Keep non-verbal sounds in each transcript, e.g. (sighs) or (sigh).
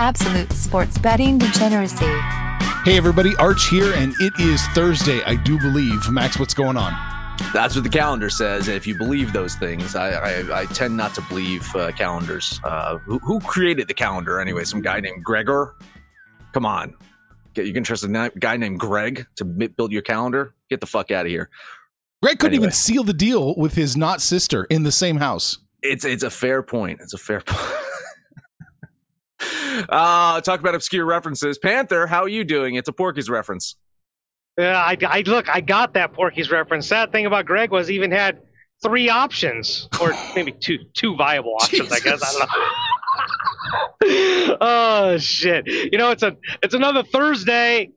Absolute sports betting degeneracy. Hey everybody, Arch here, and it is Thursday, I do believe. Max, what's going on? That's what the calendar says. And if you believe those things, I, I, I tend not to believe uh, calendars. Uh, who, who created the calendar anyway? Some guy named Gregor? Come on. Get, you can trust a guy named Greg to build your calendar? Get the fuck out of here. Greg couldn't Anyway. even seal the deal with his not sister in the same house. It's it's a fair point. It's a fair (laughs) point. Uh, talk about obscure references. Panther, how are you doing? It's a Porky's reference. Yeah, I, I look, I got that Porky's reference. Sad thing about Greg was he even had three options, or maybe two, two viable options. I guess I don't know. (laughs) oh shit! You know, it's a, it's another Thursday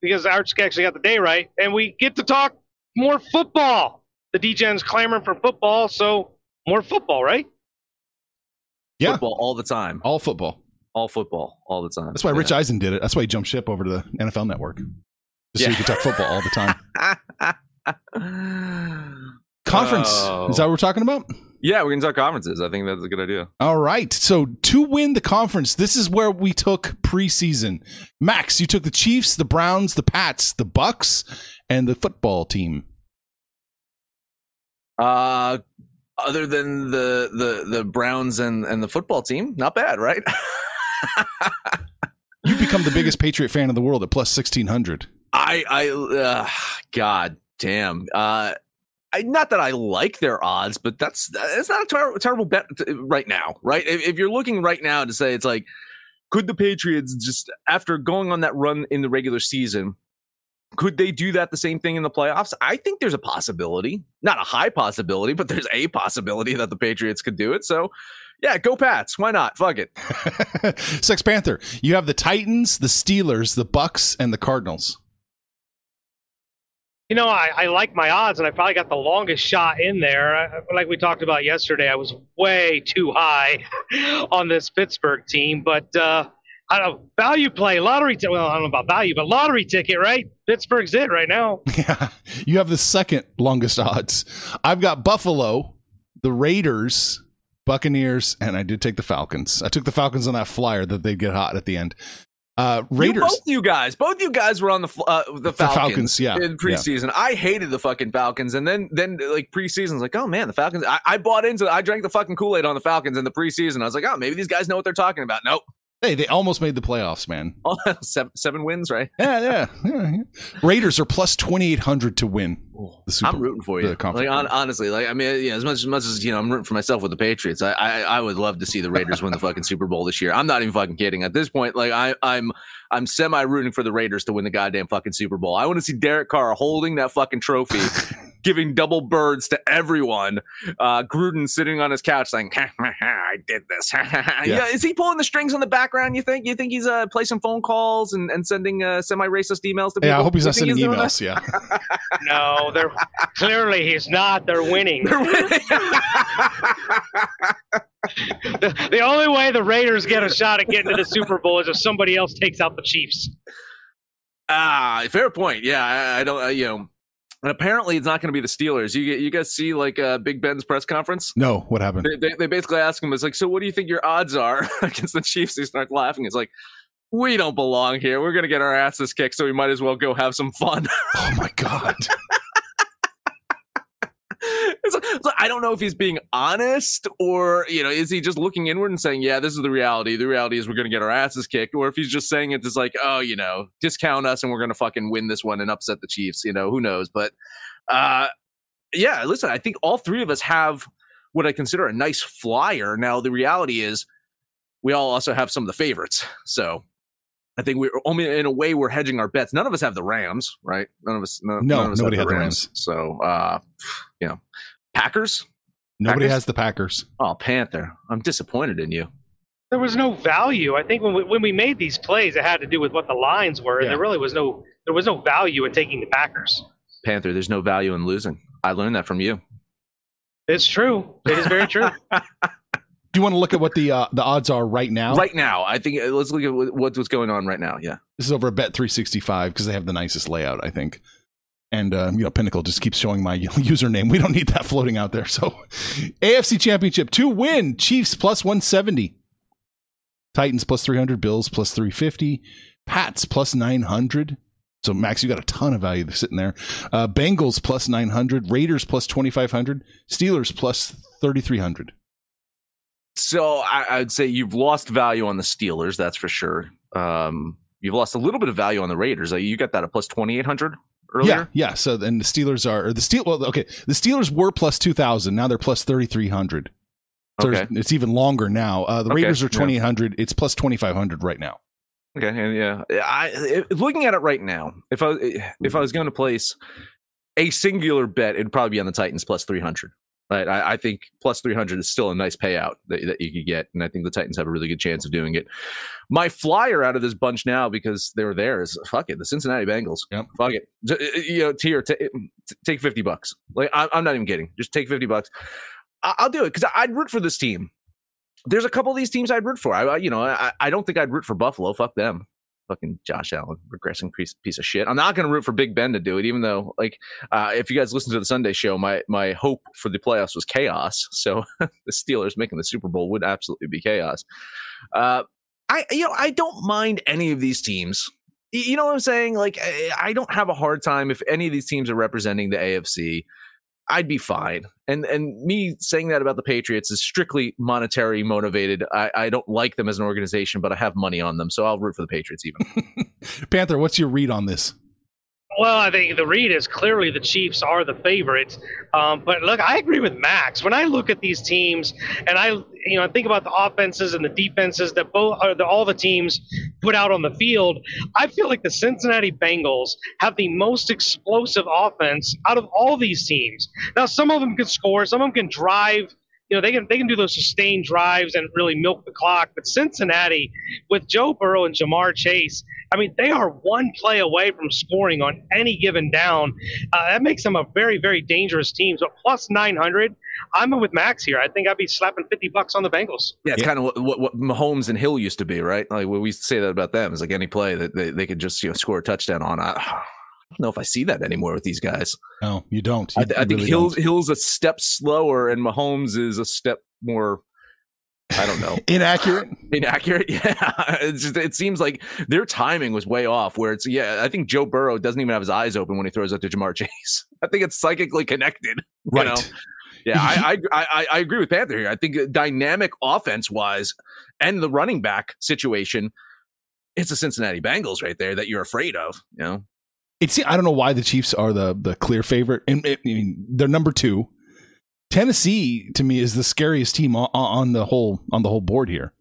because Arch actually got the day right, and we get to talk more football. The Degens clamoring for football, so more football, right? Yeah, Football all the time. all football. All football all the time. That's why Rich Eisen did it. That's why he jumped ship over to the NFL network. Just so Yeah. you could talk football all the time. (laughs) Conference. Oh. Is that what we're talking about? Yeah, we can talk conferences. I think that's a good idea. All right. So to win the conference, this is where we took preseason. Max, you took the Chiefs, the Browns, the Pats, the Bucks, and the football team. Uh, other than the the the Browns and and the football team, not bad, right? (laughs) You've become the biggest Patriot fan in the world at plus 1600. I I uh, God damn. Uh, I not that I like their odds, but that's it's not a ter- terrible bet t- right now, right? If, if you're looking right now to say it's like, could the Patriots just after going on that run in the regular season? Could they do that the same thing in the playoffs? I think there's a possibility, not a high possibility, but there's a possibility that the Patriots could do it. So, yeah, go Pats. Why not? Fuck it. (laughs) Sex Panther, you have the Titans, the Steelers, the Bucks, and the Cardinals. You know, I, I like my odds, and I probably got the longest shot in there. Like we talked about yesterday, I was way too high (laughs) on this Pittsburgh team, but uh, I don't know, value play, lottery. T- well, I don't know about value, but lottery ticket, right? Pittsburgh's it right now. (laughs) Yeah, you have the second longest odds. I've got Buffalo, the Raiders, Buccaneers, and I did take the Falcons. I took the Falcons on that flyer that they'd get hot at the end. Uh, You- Raiders. both you guys, both you guys were on the uh, the Falcons, Falcons, yeah, in preseason. I hated the fucking Falcons, and then then like preseason's like, oh man, the Falcons. I, I bought into, I drank the fucking Kool Aid on the Falcons in the preseason. I was like, oh, maybe these guys know what they're talking about. Nope, Hey, they almost made the playoffs, man. (laughs) seven, seven wins, right? Yeah, yeah, yeah, yeah. Raiders are plus 2,800 to win the Super I'm rooting for you. Like on, honestly, like I mean, yeah, as much as much as you know, I'm rooting for myself with the Patriots. I, I I would love to see the Raiders win the fucking Super Bowl this year. I'm not even fucking kidding. At this point, like I I'm I'm semi rooting for the Raiders to win the goddamn fucking Super Bowl. I want to see Derek Carr holding that fucking trophy, (laughs) giving double birds to everyone. Uh, Gruden sitting on his couch saying, ha, ha, ha, "I did this." (laughs) yeah. is he pulling the strings in the background? You think? You think he's uh placing phone calls and and sending uh, semi racist emails to people? yeah, I hope he's not sending doing emails. Yeah. (laughs) No, they're clearly he's not. They're winning. They're winning. (laughs) the, the only way the Raiders get a shot at getting to the Super Bowl is if somebody else takes out the Chiefs. Ah, fair point. Yeah, I, I don't. Uh, you know, and apparently it's not going to be the Steelers. You you guys see like uh, Big Ben's press conference. No, what happened? They, they, they basically ask him, "It's like, so what do you think your odds are (laughs) against the Chiefs?" He starts laughing. It's like, we don't belong here. We're going to get our asses kicked, so we might as well go have some fun. (laughs) Oh my god. It's like- it's I don't know if he's being honest or, you know, is he just looking inward and saying, yeah, this is the reality. The reality is we're going to get our asses kicked. Or if he's just saying it as like, oh, you know, discount us and we're going to fucking win this one and upset the Chiefs. You know, who knows? But uh, yeah, listen, I think all three of us have what I consider a nice flyer. Now, the reality is we all also have some of the favorites. So I think we're only in a way we're hedging our bets. None of us have the Rams, right? None of us. No, No, none of us nobody have had the Rams. So, uh, you know, Packers. Nobody Packers? has the Packers. Oh, Panther. I'm disappointed in you. There was no value. I think when we, when we made these plays, it had to do with what the lines were. Yeah. There really was no there was no value in taking the Packers. Panther. There's no value in losing. I learned that from you. It's true. It is very true. (laughs) You want to look at what the uh, the odds are right now? Right now, I think uh, let's look at what, what's going on right now. Yeah. This is over at Bet three sixty five because they have the nicest layout, I think. And uh, you know, Pinnacle just keeps showing my (laughs) username. We don't need that floating out there. So, (laughs) AFC Championship to win: Chiefs plus one seventy, Titans plus three hundred, Bills plus three fifty, Pats plus nine hundred. So, Max, you got a ton of value sitting there. Uh, Bengals plus nine hundred, Raiders plus twenty five hundred, Steelers plus thirty three hundred. So I, I'd say you've lost value on the Steelers. That's for sure. Um, you've lost a little bit of value on the Raiders. Uh, You got that at plus twenty eight hundred earlier. Yeah, yeah. So then the Steelers are or the Steel. Well, okay, the Steelers were plus two thousand. Now they're plus thirty three hundred. So Okay. it's even longer now. Uh, the Okay, Raiders are yeah. twenty eight hundred. It's plus twenty five hundred right now. Okay, and yeah. I looking at it right now, if I if I was going to place a singular bet, it'd probably be on the Titans plus three hundred. Right, I, I think plus three hundred is still a nice payout that, that you could get, and I think the Titans have a really good chance of doing it. My flyer out of this bunch now because they're there is fuck it, the Cincinnati Bengals. Yep. Fuck it, uh, uh, you know, tier t- t- take fifty bucks. Like I, I'm not even kidding, just take fifty bucks. I- I'll do it because I'd root for this team. There's a couple of these teams I'd root for. I, I you know, I, I don't think I'd root for Buffalo. Fuck them. Fucking Josh Allen, regressing piece, piece of shit. I'm not going to root for Big Ben to do it, even though, like, uh, if you guys listen to the Sunday show, my my hope for the playoffs was chaos. (laughs) So the Steelers making the Super Bowl would absolutely be chaos. Uh, I you know I don't mind any of these teams. You know what I'm saying? Like, I, I don't have a hard time if any of these teams are representing the AFC. I'd be fine. And and me saying that about the Patriots is strictly monetary motivated. I, I don't like them as an organization, but I have money on them, so I'll root for the Patriots even. (laughs) Panther, what's your read on this? Well, I think the read is clearly the Chiefs are the favorites. Um, but look, I agree with Max. When I look at these teams and I, you know, I think about the offenses and the defenses that both are the, all the teams put out on the field, I feel like the Cincinnati Bengals have the most explosive offense out of all these teams. Now, some of them can score, some of them can drive. You know, they can they can do those sustained drives and really milk the clock. But Cincinnati, with Joe Burrow and Ja'Marr Chase, I mean, they are one play away from scoring on any given down. Uh, that makes them a very, very dangerous team. So plus 900, I'm with Max here. I think I'd be slapping 50 bucks on the Bengals. Yeah, it's kind of what, what, what Mahomes and Hill used to be, right? Like we used to say that about them. It's like any play that they, they could just you know score a touchdown on. I, I don't know if I see that anymore with these guys. No, you don't. I, You- I you think really Hill's don't. Hill's a step slower, and Mahomes is a step more. I don't know. (laughs) inaccurate. (laughs) inaccurate. (laughs) Yeah, it's just, it seems like their timing was way off. Where it's yeah, I think Joe Burrow doesn't even have his eyes open when he throws it to Ja'Marr Chase. I think it's psychically connected. you Right. know? Yeah, I, I I I agree with Panther here. I think dynamic offense wise and the running back situation, it's the Cincinnati Bengals right there that you're afraid of. You know, It's I don't know why the Chiefs are the the clear favorite, and I mean they're number two. Tennessee to me is the scariest team on, on the whole on the whole board here.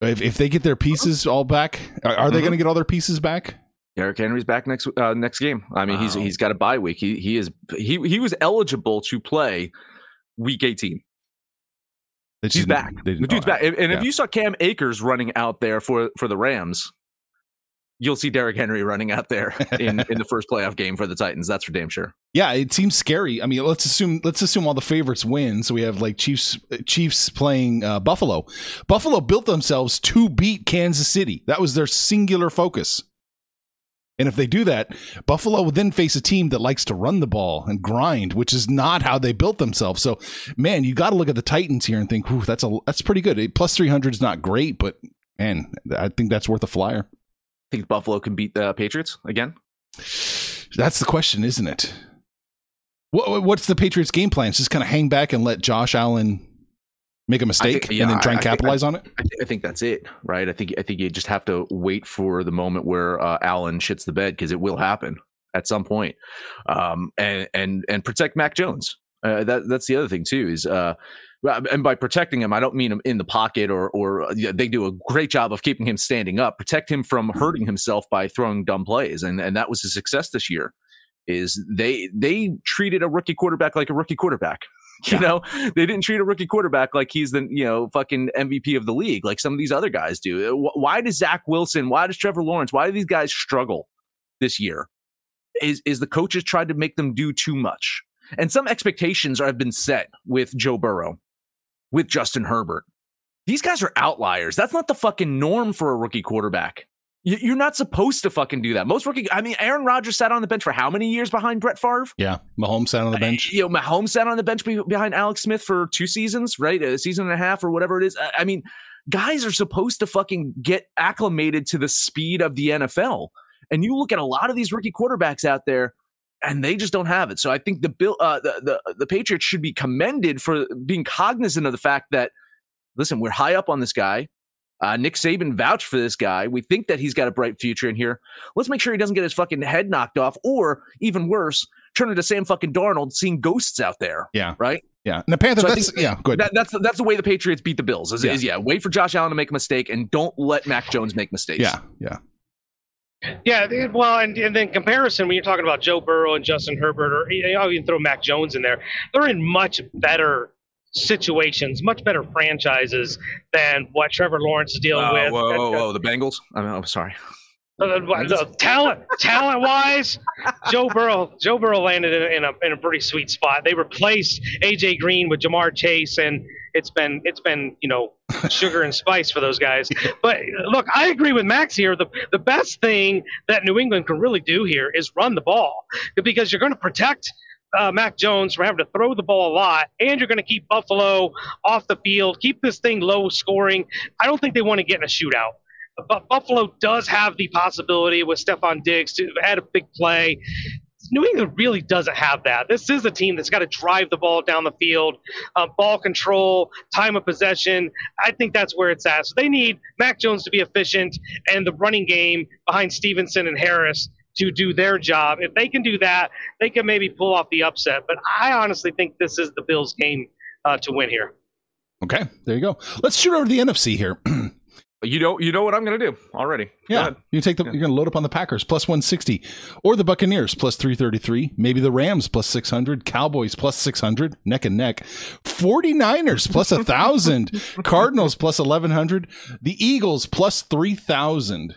If if they get their pieces all back, are, are they Mhm. going to get all their pieces back? Derrick Henry's back next uh, next game. I mean, he's he's got a bye week. He he is he he was eligible to play week 18. He's back. The dude's back. And, and yeah. if you saw Cam Akers running out there for for the Rams, you'll see Derrick Henry running out there in (laughs) in the first playoff game for the Titans. That's for damn sure. Yeah, it seems scary. I mean, let's assume let's assume all the favorites win. So we have like Chiefs Chiefs playing uh, Buffalo. Buffalo built themselves to beat Kansas City. That was their singular focus. And if they do that, Buffalo will then face a team that likes to run the ball and grind, which is not how they built themselves. So, man, you got to look at the Titans here and think, "Ooh, that's a that's pretty good." Plus three hundred is not great, but man, I think that's worth a flyer. Think Buffalo can beat the Patriots again? That's the question, isn't it? What, what's the Patriots' game plan? It's just kind of hang back and let Josh Allen make a mistake yeah, and then try and I- I think- capitalize on it. I, I think that's it, right? I think I think you just have to wait for the moment where uh, Allen shits the bed because it will happen at some point, um, and and and protect Mac Jones. Uh, that that's the other thing too is. Uh, and by protecting him, I don't mean him in the pocket or or uh, they do a great job of keeping him standing up. Protect him from hurting himself by throwing dumb plays, and and that was his success this year. is they they treated a rookie quarterback like a rookie quarterback. (laughs) You Yeah. know, they didn't treat a rookie quarterback like he's the you know fucking MVP of the league like some of these other guys do. Why does Zach Wilson? Why does Trevor Lawrence? Why do these guys struggle this year? Is is the coaches tried to make them do too much? And some expectations are, have been set with Joe Burrow, with Justin Herbert. These guys are outliers. That's not the fucking norm for a rookie quarterback. You- You're not supposed to fucking do that. Most rookie, I mean, Aaron Rodgers sat on the bench for how many years behind Brett Favre? Yeah, Mahomes sat on the uh, bench. You know, Mahomes sat on the bench behind Alex Smith for two seasons, right? A season and a half or whatever it is. I mean, guys are supposed to fucking get acclimated to the speed of the NFL. And you look at a lot of these rookie quarterbacks out there, and they just don't have it. So I think the bill, uh, the, the the Patriots should be commended for being cognizant of the fact that, listen, we're high up on this guy. Uh, Nick Saban vouched for this guy. We think that he's got a bright future in here. Let's make sure he doesn't get his fucking head knocked off, or even worse, turn into Sam fucking Darnold, seeing ghosts out there. Yeah. Right. Yeah, and the Panthers. So that's yeah, good. That, that's the, that's the way the Patriots beat the Bills. Is yeah. is yeah, wait for Josh Allen to make a mistake and don't let Mac Jones make mistakes. yeah, yeah, Yeah, well, and, and then comparison when you're talking about Joe Burrow and Justin Herbert, or you know, can throw Mac Jones in there. They're in much better situations, much better franchises than what Trevor Lawrence is dealing Whoa, with. whoa, whoa, whoa, the Bengals. I'm, I'm sorry. Uh, uh, the talent, talent wise, Joe Burrow, Joe Burrow landed in, a- in a in a pretty sweet spot. They replaced AJ Green with Ja'Marr Chase, and it's been it's been you know (laughs) sugar and spice for those guys. But look, I agree with Max here. The the best thing that New England can really do here is run the ball because you're going to protect. Uh, Mac Jones from having to throw the ball a lot, and you're going to keep Buffalo off the field, keep this thing low scoring. I don't think they want to get in a shootout but Buffalo does have the possibility with Stefon Diggs to add a big play. New England really doesn't have that. This is a team that's got to drive the ball down the field, uh, ball control, time of possession. I think that's where it's at. So they need Mac Jones to be efficient and the running game behind Stevenson and Harris to do their job. If they can do that, they can maybe pull off the upset. But I honestly think this is the Bills' game uh, to win here. Okay, there you go. Let's shoot over to the NFC here. (clears throat) You know, you know what I'm going to do already. Yeah, you take the. You're going to load up on the Packers plus one sixty, or the Buccaneers plus three thirty three. Maybe the Rams plus six hundred, Cowboys plus six hundred, neck and neck. 49ers plus a thousand, (laughs) Cardinals plus eleven hundred, the Eagles plus three thousand.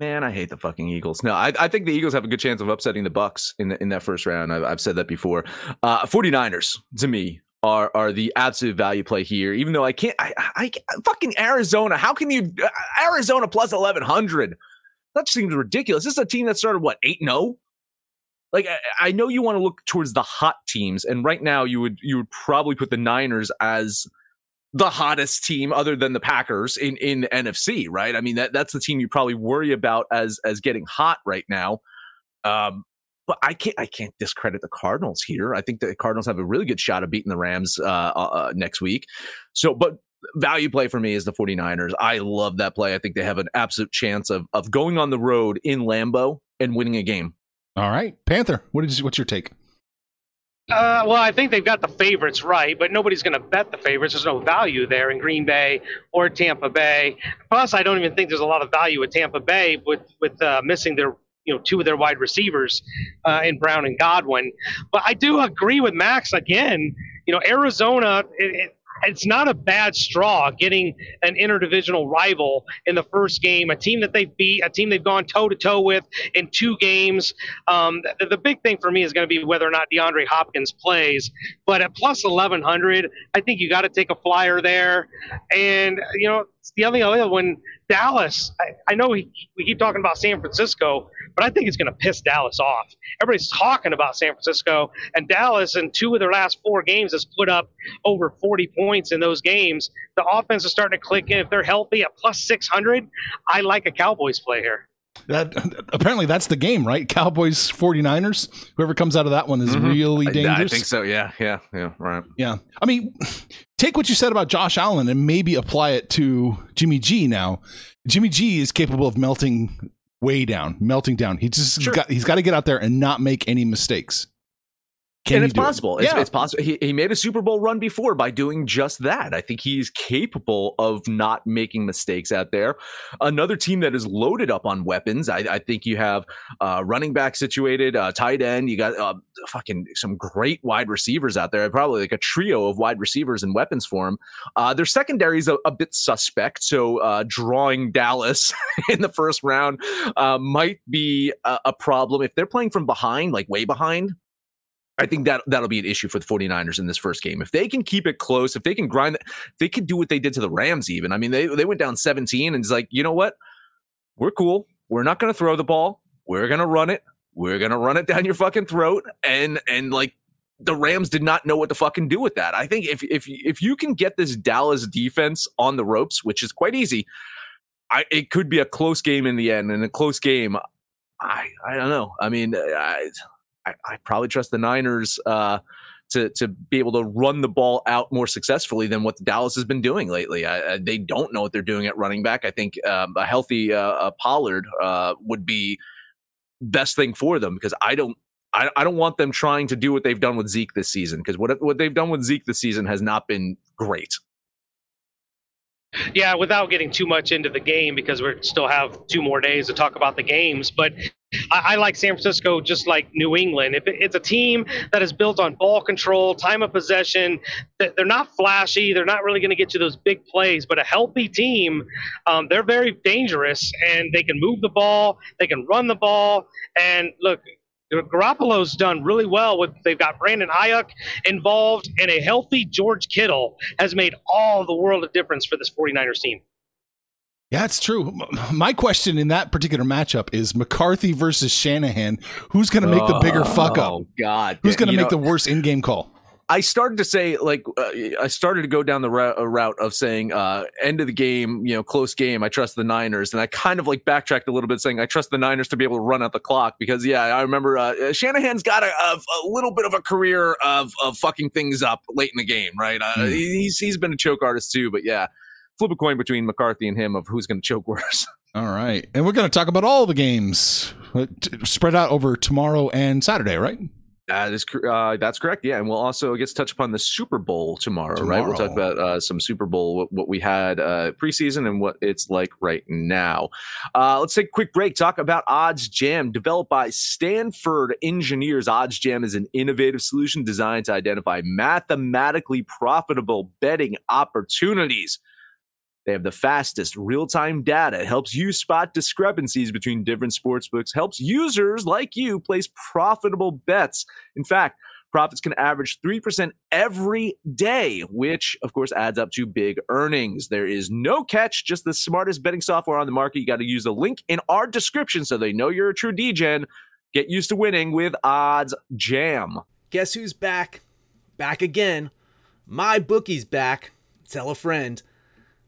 Man, I hate the fucking Eagles. No, I, I think the Eagles have a good chance of upsetting the Bucks in the, in that first round. I've, I've said that before. Uh, 49ers to me are are the absolute value play here. Even though I can't, I, I, fucking Arizona. How can you uh, Arizona plus eleven hundred? That seems ridiculous. This is a team that started what eight zero. Like I, I know you want to look towards the hot teams, and right now you would you would probably put the Niners as the hottest team other than the Packers in in NFC, right? I mean that that's the team you probably worry about as as getting hot right now. Um, but I can't I can't discredit the Cardinals here. I think the Cardinals have a really good shot of beating the Rams uh, uh, uh, next week. So, but value play for me is the 49ers. I love that play. I think they have an absolute chance of of going on the road in Lambeau and winning a game. All right, Panther. What is what's your take? Uh, well, I think they've got the favorites right, but nobody's going to bet the favorites. There's no value there in Green Bay or Tampa Bay. Plus, I don't even think there's a lot of value at Tampa Bay with with uh, missing their you know two of their wide receivers uh, in Brown and Godwin. But I do agree with Max again. You know, Arizona. It, it, it's not a bad straw getting an interdivisional rival in the first game, a team that they've beat, a team they've gone toe to toe with in two games. Um, the, the big thing for me is going to be whether or not DeAndre Hopkins plays. But at plus 1100, I think you got to take a flyer there. And, you know, the only other one, Dallas, I, I know we, we keep talking about San Francisco, but I think it's going to piss Dallas off. Everybody's talking about San Francisco, and Dallas in two of their last four games has put up over 40 points in those games. The offense is starting to click in. If they're healthy at plus 600, I like a Cowboys play here. That apparently that's the game, right? Cowboys 49ers. Whoever comes out of that one is Mhm. really I- dangerous. I think so. Yeah, yeah, yeah. Right. Yeah. I mean, take what you said about Josh Allen and maybe apply it to Jimmy G now. Jimmy G is capable of melting way down, melting down. He just Sure. got he's got to get out there and not make any mistakes. Can and it's do it? possible. It's, Yeah. it's possible. He, he made a Super Bowl run before by doing just that. I think he's capable of not making mistakes out there. Another team that is loaded up on weapons. I, I think you have uh, running back situated, uh, tight end. You got uh, fucking some great wide receivers out there. Probably like a trio of wide receivers and weapons for him. Uh, their secondary is a, a bit suspect. So uh, drawing Dallas (laughs) in the first round uh, might be a, a problem if they're playing from behind, like way behind. I think that that'll be an issue for the 49ers in this first game. If they can keep it close, if they can grind, they could do what they did to the Rams. Even I mean, they they went down 17, and it's like, you know what? We're cool. We're not going to throw the ball. We're going to run it. We're going to run it down your fucking throat. And and like the Rams did not know what to fucking do with that. I think if if if you can get this Dallas defense on the ropes, which is quite easy, I it could be a close game in the end. And a close game, I I don't know. I mean, I I, I probably trust the Niners uh, to to be able to run the ball out more successfully than what Dallas has been doing lately. I, I, they don't know what they're doing at running back. I think um, a healthy uh, uh, Pollard uh, would be best thing for them because I don't. I, I don't want them trying to do what they've done with Zeke this season because what what they've done with Zeke this season has not been great. Yeah, without getting too much into the game because we still have two more days to talk about the games. But I, I like San Francisco just like New England. If it, it's a team that is built on ball control, time of possession, they're not flashy. They're not really going to get you those big plays. But a healthy team, um, they're very dangerous and they can move the ball, they can run the ball. And look, Garoppolo's done really well with they've got Brandon Aiyuk involved and a healthy George Kittle has made all the world of difference for this 49ers team. Yeah, it's true. My question in that particular matchup is McCarthy versus Shanahan. Who's going to make the bigger fuck up? Oh God, Who's going to make know, the worst in-game call? I started to say like uh, I started to go down the route, route of saying uh, end of the game, you know, close game. I trust the Niners, and I kind of like backtracked a little bit, saying I trust the Niners to be able to run out the clock because yeah, I remember uh, Shanahan's got a, a, a little bit of a career of of fucking things up late in the game, right? Uh, Hmm. He's he's been a choke artist too, but yeah, flip a coin between McCarthy and him of who's going to choke (laughs) worse. All right. And we're going to talk about all the games uh, spread out over tomorrow and Saturday, right? That is uh, that's correct. Yeah, and we'll also get to touch upon the Super Bowl tomorrow, right? We'll talk about uh, some Super Bowl, what, what we had uh, preseason, and what it's like right now. Uh, let's take a quick break. Talk about Odds Jam, developed by Stanford engineers. Odds Jam is an innovative solution designed to identify mathematically profitable betting opportunities. They have the fastest real time data. Helps you spot discrepancies between different sports books, helps users like you place profitable bets. In fact, profits can average 3% every day, which of course adds up to big earnings. There is no catch, just the smartest betting software on the market. You got to use the link in our description so they know you're a true Degen. Get used to winning with Odds Jam. Guess who's back? Back again. My bookie's back. Tell a friend.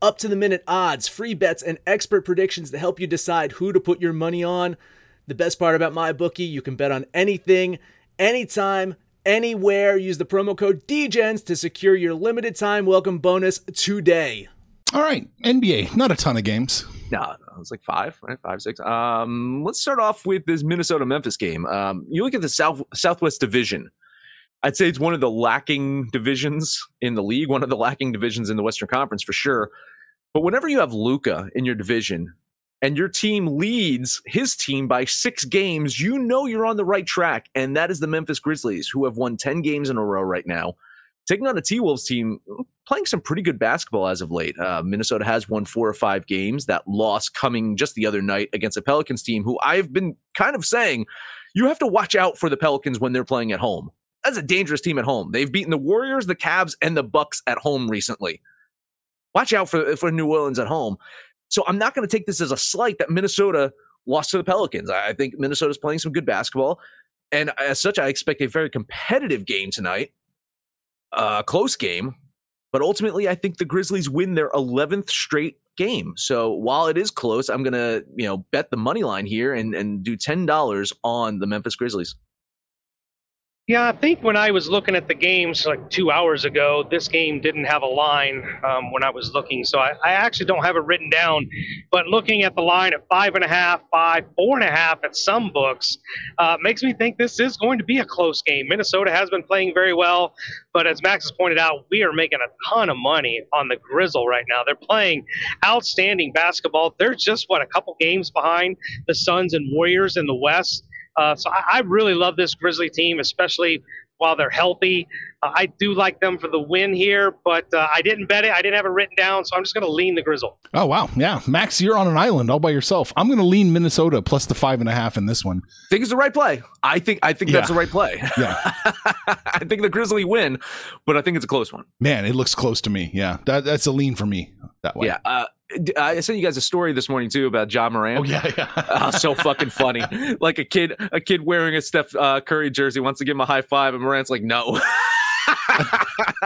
Get up to the minute odds, free bets, and expert predictions to help you decide who to put your money on. The best part about my bookie, you can bet on anything, anytime, anywhere. Use the promo code DGENS to secure your limited time welcome bonus today. All right. NBA, not a ton of games. No, no, it was like five, right? Five, six. Um, let's start off with this Minnesota Memphis game. Um, you look at the South Southwest Division. I'd say it's one of the lacking divisions in the league, one of the lacking divisions in the Western Conference for sure. But whenever you have Luka in your division and your team leads his team by six games, you know you're on the right track. And that is the Memphis Grizzlies, who have won 10 games in a row right now. taking on a T Wolves team playing some pretty good basketball as of late. Uh, Minnesota has won four or five games. That loss coming just the other night against a Pelicans team who I've been kind of saying you have to watch out for the Pelicans when they're playing at home. That's a dangerous team at home. They've beaten the Warriors, the Cavs, and the Bucks at home recently. Watch out for, for New Orleans at home. So I'm not going to take this as a slight that Minnesota lost to the Pelicans. I think Minnesota's playing some good basketball. And as such, I expect a very competitive game tonight, a uh, close game. But ultimately, I think the Grizzlies win their 11th straight game. So while it is close, I'm going to, you know, bet the money line here and, and do $10 on the Memphis Grizzlies. Yeah, I think when I was looking at the games like two hours ago, this game didn't have a line um, when I was looking. So I, I, actually don't have it written down. But looking at the line at five and a half, five, four and a half at some books uh, makes me think this is going to be a close game. Minnesota has been playing very well. But as Max has pointed out, we are making a ton of money on the Grizzle right now. They're playing outstanding basketball. They're just, what, a couple games behind the Suns and Warriors in the West. Uh, so I, I, really love this Grizzly team, especially while they're healthy. Uh, I do like them for the win here, but uh, I didn't bet it. I didn't have it written down, so I'm just going to lean the Grizzle. Oh wow, yeah, Max, you're on an island all by yourself. I'm going to lean Minnesota plus the five and a half in this one. I think it's the right play. I think I think yeah. that's the right play. (laughs) Yeah, I think the Grizzly win, but I think it's a close one. Man, it looks close to me. Yeah, that, that's a lean for me that way. Yeah. I sent you guys a story this morning too about Ja Morant. Oh yeah, yeah. oh, (laughs) so fucking funny. (laughs) Like a kid, a kid wearing a Steph uh, Curry jersey wants to give him a high five, and Morant's like, "No." (laughs)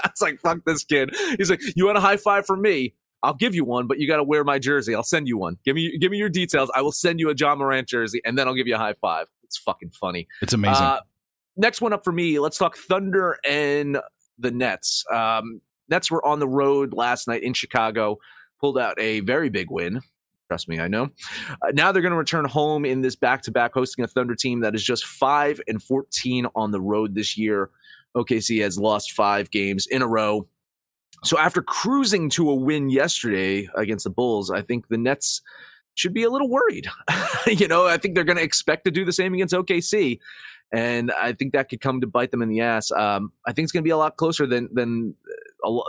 it's like fuck this kid. He's like, "You want a high five from me? I'll give you one, but you got to wear my jersey. I'll send you one. Give me, give me your details. I will send you a Ja Morant jersey, and then I'll give you a high five. It's fucking funny. It's amazing. Uh, next one up for me. Let's talk Thunder and the Nets. Um, Nets were on the road last night in Chicago pulled out a very big win. Trust me, I know. Uh, now they're going to return home in this back to back, hosting a Thunder team that is just 5 and 14 on the road this year. OKC has lost five games in a row. So after cruising to a win yesterday against the Bulls, I think the Nets should be a little worried. (laughs) you know, I think they're going to expect to do the same against OKC. And I think that could come to bite them in the ass. Um, I think it's going to be a lot closer than than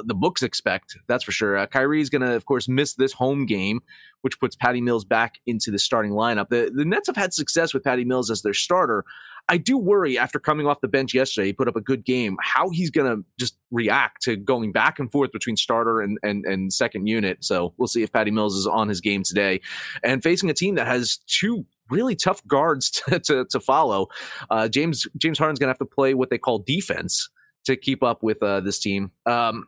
the books expect. That's for sure. Uh, Kyrie is going to, of course, miss this home game, which puts Patty Mills back into the starting lineup. The, the Nets have had success with Patty Mills as their starter. I do worry after coming off the bench yesterday, he put up a good game, how he's going to just react to going back and forth between starter and, and, and second unit. So we'll see if Patty Mills is on his game today and facing a team that has two really tough guards (laughs) to, to, to follow. Uh, James James Harden's going to have to play what they call defense to keep up with uh, this team. Um,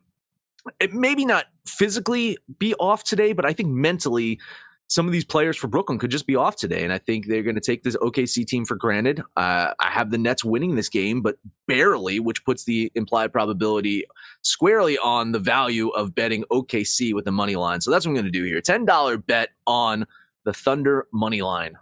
it maybe not physically be off today, but I think mentally, some of these players for Brooklyn could just be off today, and I think they're going to take this OKC team for granted. Uh, I have the Nets winning this game, but barely, which puts the implied probability squarely on the value of betting OKC with the money line. So that's what I'm going to do here: ten dollar bet on the Thunder money line.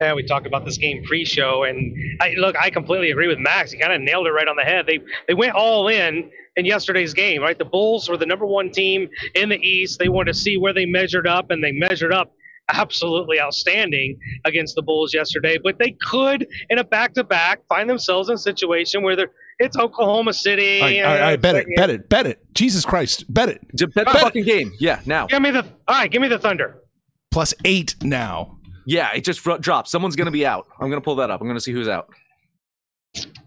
Yeah, we talked about this game pre-show, and I, look, I completely agree with Max. He kind of nailed it right on the head. They they went all in in yesterday's game, right? The Bulls were the number one team in the East. They wanted to see where they measured up, and they measured up absolutely outstanding against the Bulls yesterday. But they could, in a back-to-back, find themselves in a situation where they're it's Oklahoma City. All right, all right, all right bet it, bet it, bet it. Jesus Christ, bet it. Just bet the bet fucking it. game. Yeah, now. Give me the all right. Give me the Thunder. Plus eight now. Yeah, it just dropped. Someone's going to be out. I'm going to pull that up. I'm going to see who's out.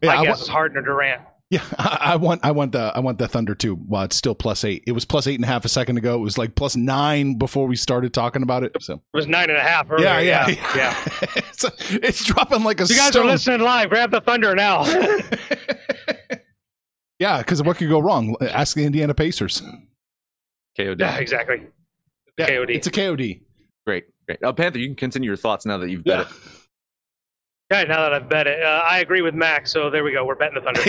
Yeah, I, I guess it's Harden or Durant. Yeah, I, I, want, I want the, I want the Thunder too. Well, it's still plus eight. It was plus eight and a half a second ago. It was like plus nine before we started talking about it. So it was nine and a half. Earlier. Yeah, yeah, yeah. yeah. (laughs) it's, a, it's, dropping like a. You guys stone. are listening live. Grab the Thunder now. (laughs) (laughs) yeah, because what could go wrong? Ask the Indiana Pacers. KOD. Yeah, exactly. Yeah, KOD. It's a KOD. Great. Great. Uh, Panther, you can continue your thoughts now that you've bet yeah. it. Yeah, now that I've bet it, uh, I agree with Max. So there we go. We're betting the Thunder.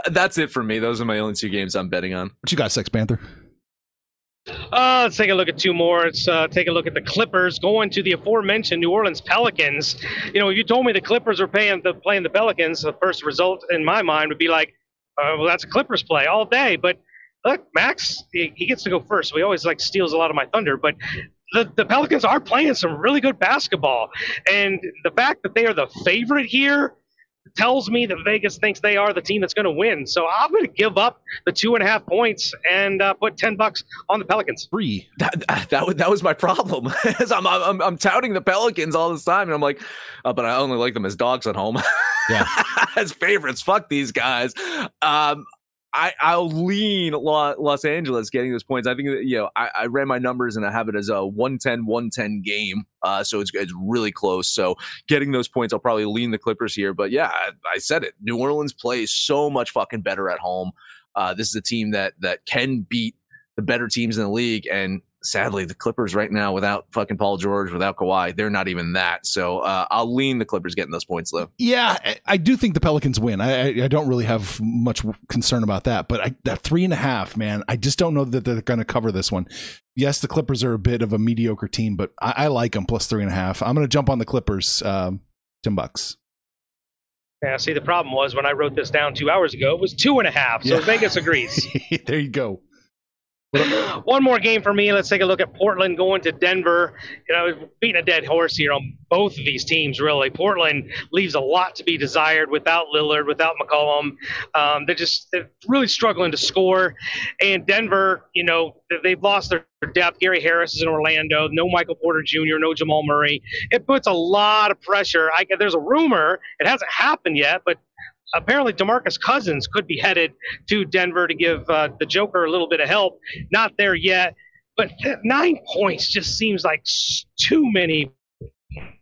(laughs) (laughs) that's it for me. Those are my only two games I'm betting on. What you got, Sex Panther? Uh, let's take a look at two more. Let's uh, take a look at the Clippers going to the aforementioned New Orleans Pelicans. You know, if you told me the Clippers were paying the, playing the Pelicans, the first result in my mind would be like, uh, well, that's a Clippers play all day. But look, Max, he, he gets to go first. So he always like steals a lot of my thunder. But the, the Pelicans are playing some really good basketball. And the fact that they are the favorite here, tells me that Vegas thinks they are the team that's going to win. So I'm going to give up the two and a half points and uh, put ten bucks on the Pelicans. Free. That that, that, was, that was my problem. (laughs) I'm, I'm I'm touting the Pelicans all this time, and I'm like, oh, but I only like them as dogs at home. Yeah. (laughs) as favorites. Fuck these guys. Um, I, I'll lean Los Angeles getting those points. I think that, you know, I, I ran my numbers and I have it as a 110 110 game. Uh, so it's, it's really close. So getting those points, I'll probably lean the Clippers here. But yeah, I, I said it. New Orleans plays so much fucking better at home. Uh, this is a team that that can beat the better teams in the league. And sadly, the Clippers right now, without fucking Paul George, without Kawhi, they're not even that. So uh, I'll lean the Clippers getting those points, though. Yeah, I do think the Pelicans win. I, I don't really have much concern about that. But I, that three and a half, man, I just don't know that they're going to cover this one. Yes, the Clippers are a bit of a mediocre team, but I, I like them plus three and a half. I'm going to jump on the Clippers, um, ten bucks. Yeah, see, the problem was when I wrote this down two hours ago, it was two and a half. So yeah. Vegas agrees. (laughs) there you go. (laughs) One more game for me. Let's take a look at Portland going to Denver. You know, beating a dead horse here on both of these teams, really. Portland leaves a lot to be desired without Lillard, without McCollum. Um, they're just they're really struggling to score. And Denver, you know, they've lost their depth. Gary Harris is in Orlando. No Michael Porter Jr., no Jamal Murray. It puts a lot of pressure. I, there's a rumor, it hasn't happened yet, but apparently Demarcus Cousins could be headed to Denver to give uh, the Joker a little bit of help. Not there yet, but (laughs) nine points just seems like too many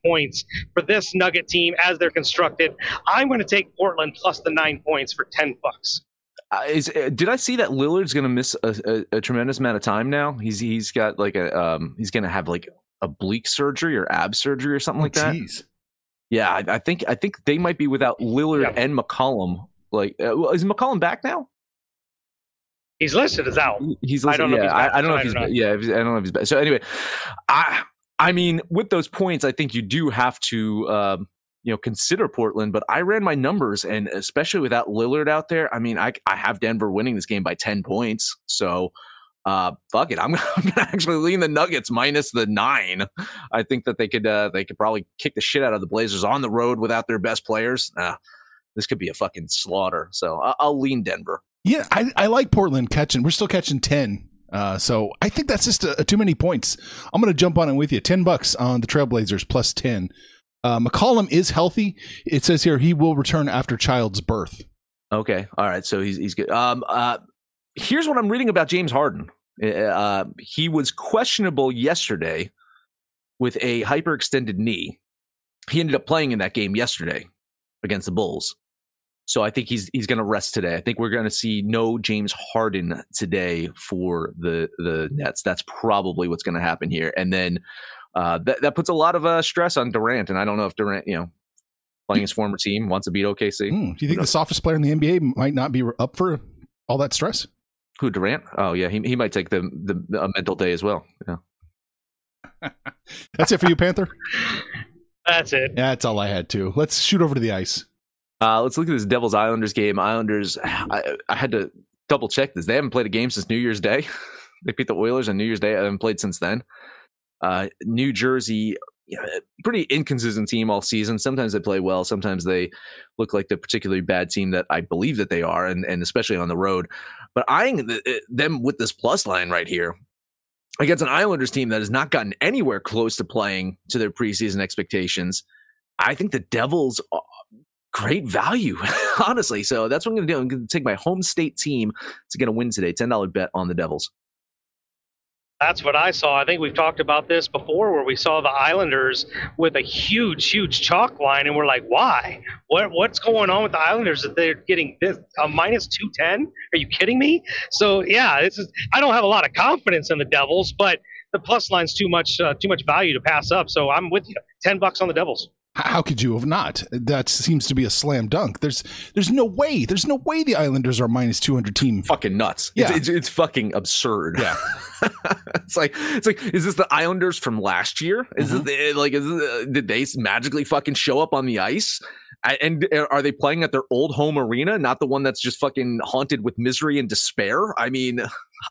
points for this Nugget team as they're constructed. I'm going to take Portland plus the nine points for ten bucks. Uh, is uh, did I see that Lillard's going to miss a, a, a, tremendous amount of time now? He's he's got like a um he's going to have like oblique surgery or ab surgery or something oh, like that. Yeah, I, I, think I think they might be without Lillard yeah. and McCollum. Like, uh, is McCollum back now? He's listed as out. He's listed. I don't know. Yeah, I, I, don't know if he's. Back. Yeah, I don't know if he's back. So anyway, I I mean, with those points, I think you do have to. Um, you know, consider Portland, but I ran my numbers, and especially without Lillard out there, I mean, I I have Denver winning this game by ten points. So, uh, fuck it, I'm, I'm (laughs) gonna actually lean the Nuggets minus the nine. I think that they could uh, they could probably kick the shit out of the Blazers on the road without their best players. Uh, this could be a fucking slaughter. So I'll, I'll lean Denver. Yeah, I, I like Portland catching. We're still catching ten. Uh, so I think that's just a, a too many points. I'm going to jump on it with you. Ten bucks on the Trailblazers plus ten. Uh, McCollum is healthy. It says here he will return after child's birth. Okay, all right. So he's he's good. Um, uh, here's what I'm reading about James Harden. Uh, uh, he was questionable yesterday with a hyperextended knee. He ended up playing in that game yesterday against the Bulls. So I think he's he's going to rest today. I think we're going to see no James Harden today for the the Nets. That's probably what's going to happen here. And then uh, that that puts a lot of uh, stress on Durant. And I don't know if Durant, you know, playing his former team wants to beat OKC. Mm, do you think the softest player in the NBA might not be up for all that stress? Who Durant? Oh yeah, he he might take the the, the a mental day as well. Yeah. that's it for you, Panther. (laughs) That's it. That's all I had too. Let's shoot over to the ice. Uh, let's look at this Devils Islanders game. Islanders, (sighs) I, I had to double check this. They haven't played a game since New Year's Day. (laughs) they beat the Oilers on New Year's Day. I haven't played since then. Uh, New Jersey, yeah, eh, pretty inconsistent team all season. Sometimes they play well. Sometimes they look like the particularly bad team that I believe that they are, and, and especially on the road. But eyeing eh, them with this plus line right here against an Islanders team that has not gotten anywhere close to playing to their preseason expectations, I think the Devils great value, (laughs) honestly. So that's what I'm going to do. I'm going to take my home state team to get a win today. $10 bet on the Devils. That's what I saw. I think we've talked about this before where we saw the Islanders with a huge, huge chalk line, and we're like, why? What What's going on with the Islanders that they're getting this a minus 210? Are you kidding me? So, yeah, this is, I don't have a lot of confidence in the Devils, but the plus line's too much uh, too much value to pass up. So I'm with you. 10 bucks on the Devils. How could you have not? That seems to be a slam dunk. There's there's no way. There's no way the Islanders are minus 200 team. Fucking nuts. Yeah. It's, it's, it's fucking absurd. Yeah. (laughs) it's like it's like is this the Islanders from last year? Is mm-hmm. this like is this, uh, did they magically fucking show up on the ice? And uh, are they playing at their old home arena, not the one that's just fucking haunted with misery and despair? I mean,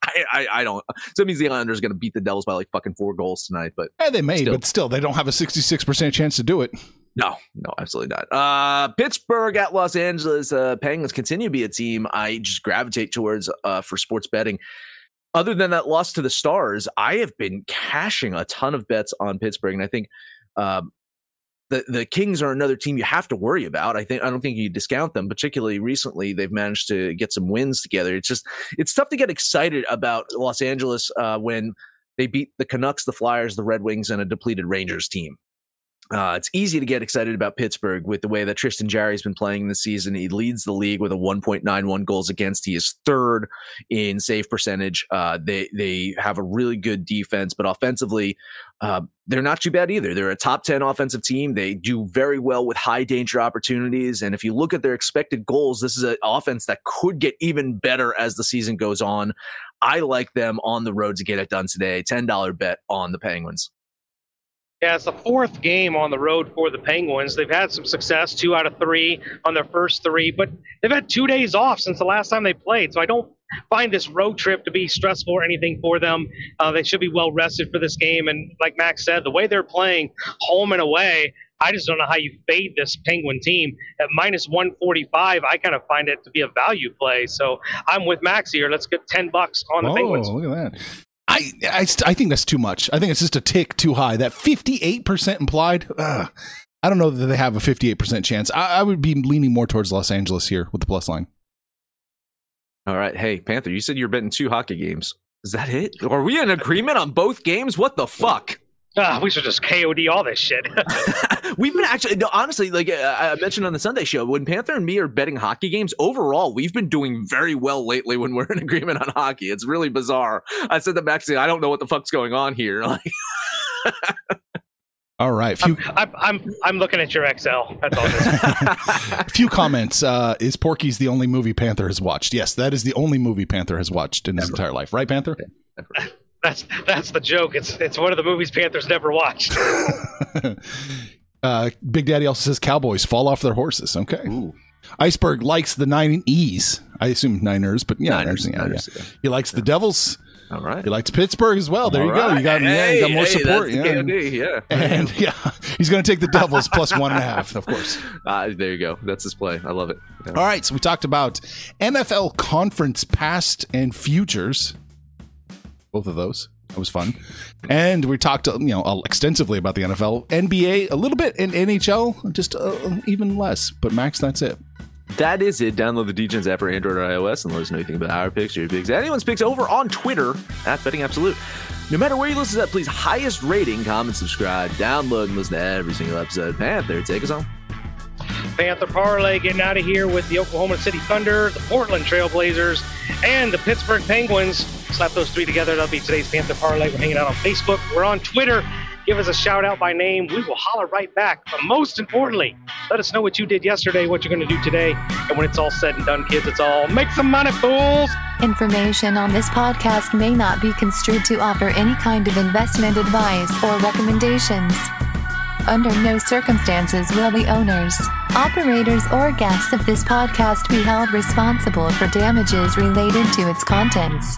I I, I don't. So that means the Islanders are going to beat the Devils by like fucking four goals tonight. But yeah, they may, still. but still, they don't have a sixty six percent chance to do it. No, no, absolutely not. Uh, Pittsburgh at Los Angeles uh, Penguins continue to be a team I just gravitate towards uh, for sports betting. Other than that loss to the Stars, I have been cashing a ton of bets on Pittsburgh, and I think um, the the Kings are another team you have to worry about. I think I don't think you discount them, particularly recently. They've managed to get some wins together. It's just it's tough to get excited about Los Angeles uh, when they beat the Canucks, the Flyers, the Red Wings, and a depleted Rangers team. Uh, it's easy to get excited about Pittsburgh with the way that Tristan Jarry's been playing this season. He leads the league with a 1.91 goals against. He is third in save percentage. Uh, they they have a really good defense, but offensively, uh, they're not too bad either. They're a top 10 offensive team. They do very well with high danger opportunities. And if you look at their expected goals, this is an offense that could get even better as the season goes on. I like them on the road to get it done today. $10 bet on the Penguins. Yeah, it's the fourth game on the road for the Penguins. They've had some success, two out of three on their first three, but they've had two days off since the last time they played. So I don't find this road trip to be stressful or anything for them. Uh, they should be well rested for this game. And like Max said, the way they're playing home and away, I just don't know how you fade this Penguin team at minus 145. I kind of find it to be a value play. So I'm with Max here. Let's get 10 bucks on the oh, Penguins. look at that. I, I, I think that's too much. I think it's just a tick too high. That 58% implied, ugh, I don't know that they have a 58% chance. I, I would be leaning more towards Los Angeles here with the plus line. All right. Hey, Panther, you said you're betting two hockey games. Is that it? Are we in agreement on both games? What the fuck? Ah, we should just KOD all this shit. (laughs) we've been actually, no, honestly, like uh, I mentioned on the Sunday show, when Panther and me are betting hockey games, overall, we've been doing very well lately when we're in (laughs) agreement on hockey. It's really bizarre. I said to Maxie, I don't know what the fuck's going on here. (laughs) Like, All right. Few, I'm, I'm, I'm looking at your Excel. That's all this. few comments. Uh, is Porky's the only movie Panther has watched? Yes, that is the only movie Panther has watched in his entire life. Right, Panther? That's that's the joke. It's it's one of the movies Panthers never watched. (laughs) uh, Big Daddy also says Cowboys fall off their horses. Okay. Iceberg likes the nine E's. I assume Niners, but yeah, Niners, Niners, yeah, Niners, yeah. yeah. He likes the Devils. all right. He likes Pittsburgh as well. There you go. You got, yeah, you got more support. Yeah. the yeah. And yeah, he's going to take the Devils plus one and a half, of course. Uh, there you go. That's his play. I love it. Yeah. All right, so we talked about NFL conference past and futures. Both of those. That was fun. And we talked, you know, extensively about the NFL, NBA, a little bit, and NHL, just uh, even less. But Max, that's it. That is it. Download the Degens app for Android or iOS and let us know anything about our picks, your picks, anyone's picks over on Twitter at Betting Absolute. No matter where you listen to that, please highest rating, comment, subscribe, download, and listen to every single episode. Panther, take us home. Panther Parlay getting out of here with the Oklahoma City Thunder, the Portland Trailblazers, and the Pittsburgh Penguins. Slap those three together. That'll be today's Panther Parlay. We're hanging out on Facebook. We're on Twitter. Give us a shout out by name. We will holler right back. But most importantly, let us know what you did yesterday, what you're going to do today. And when it's all said and done, kids, it's all make some money, fools. Information on this podcast may not be construed to offer any kind of investment advice or recommendations. Under no circumstances will the owners, operators, or guests of this podcast be held responsible for damages related to its contents.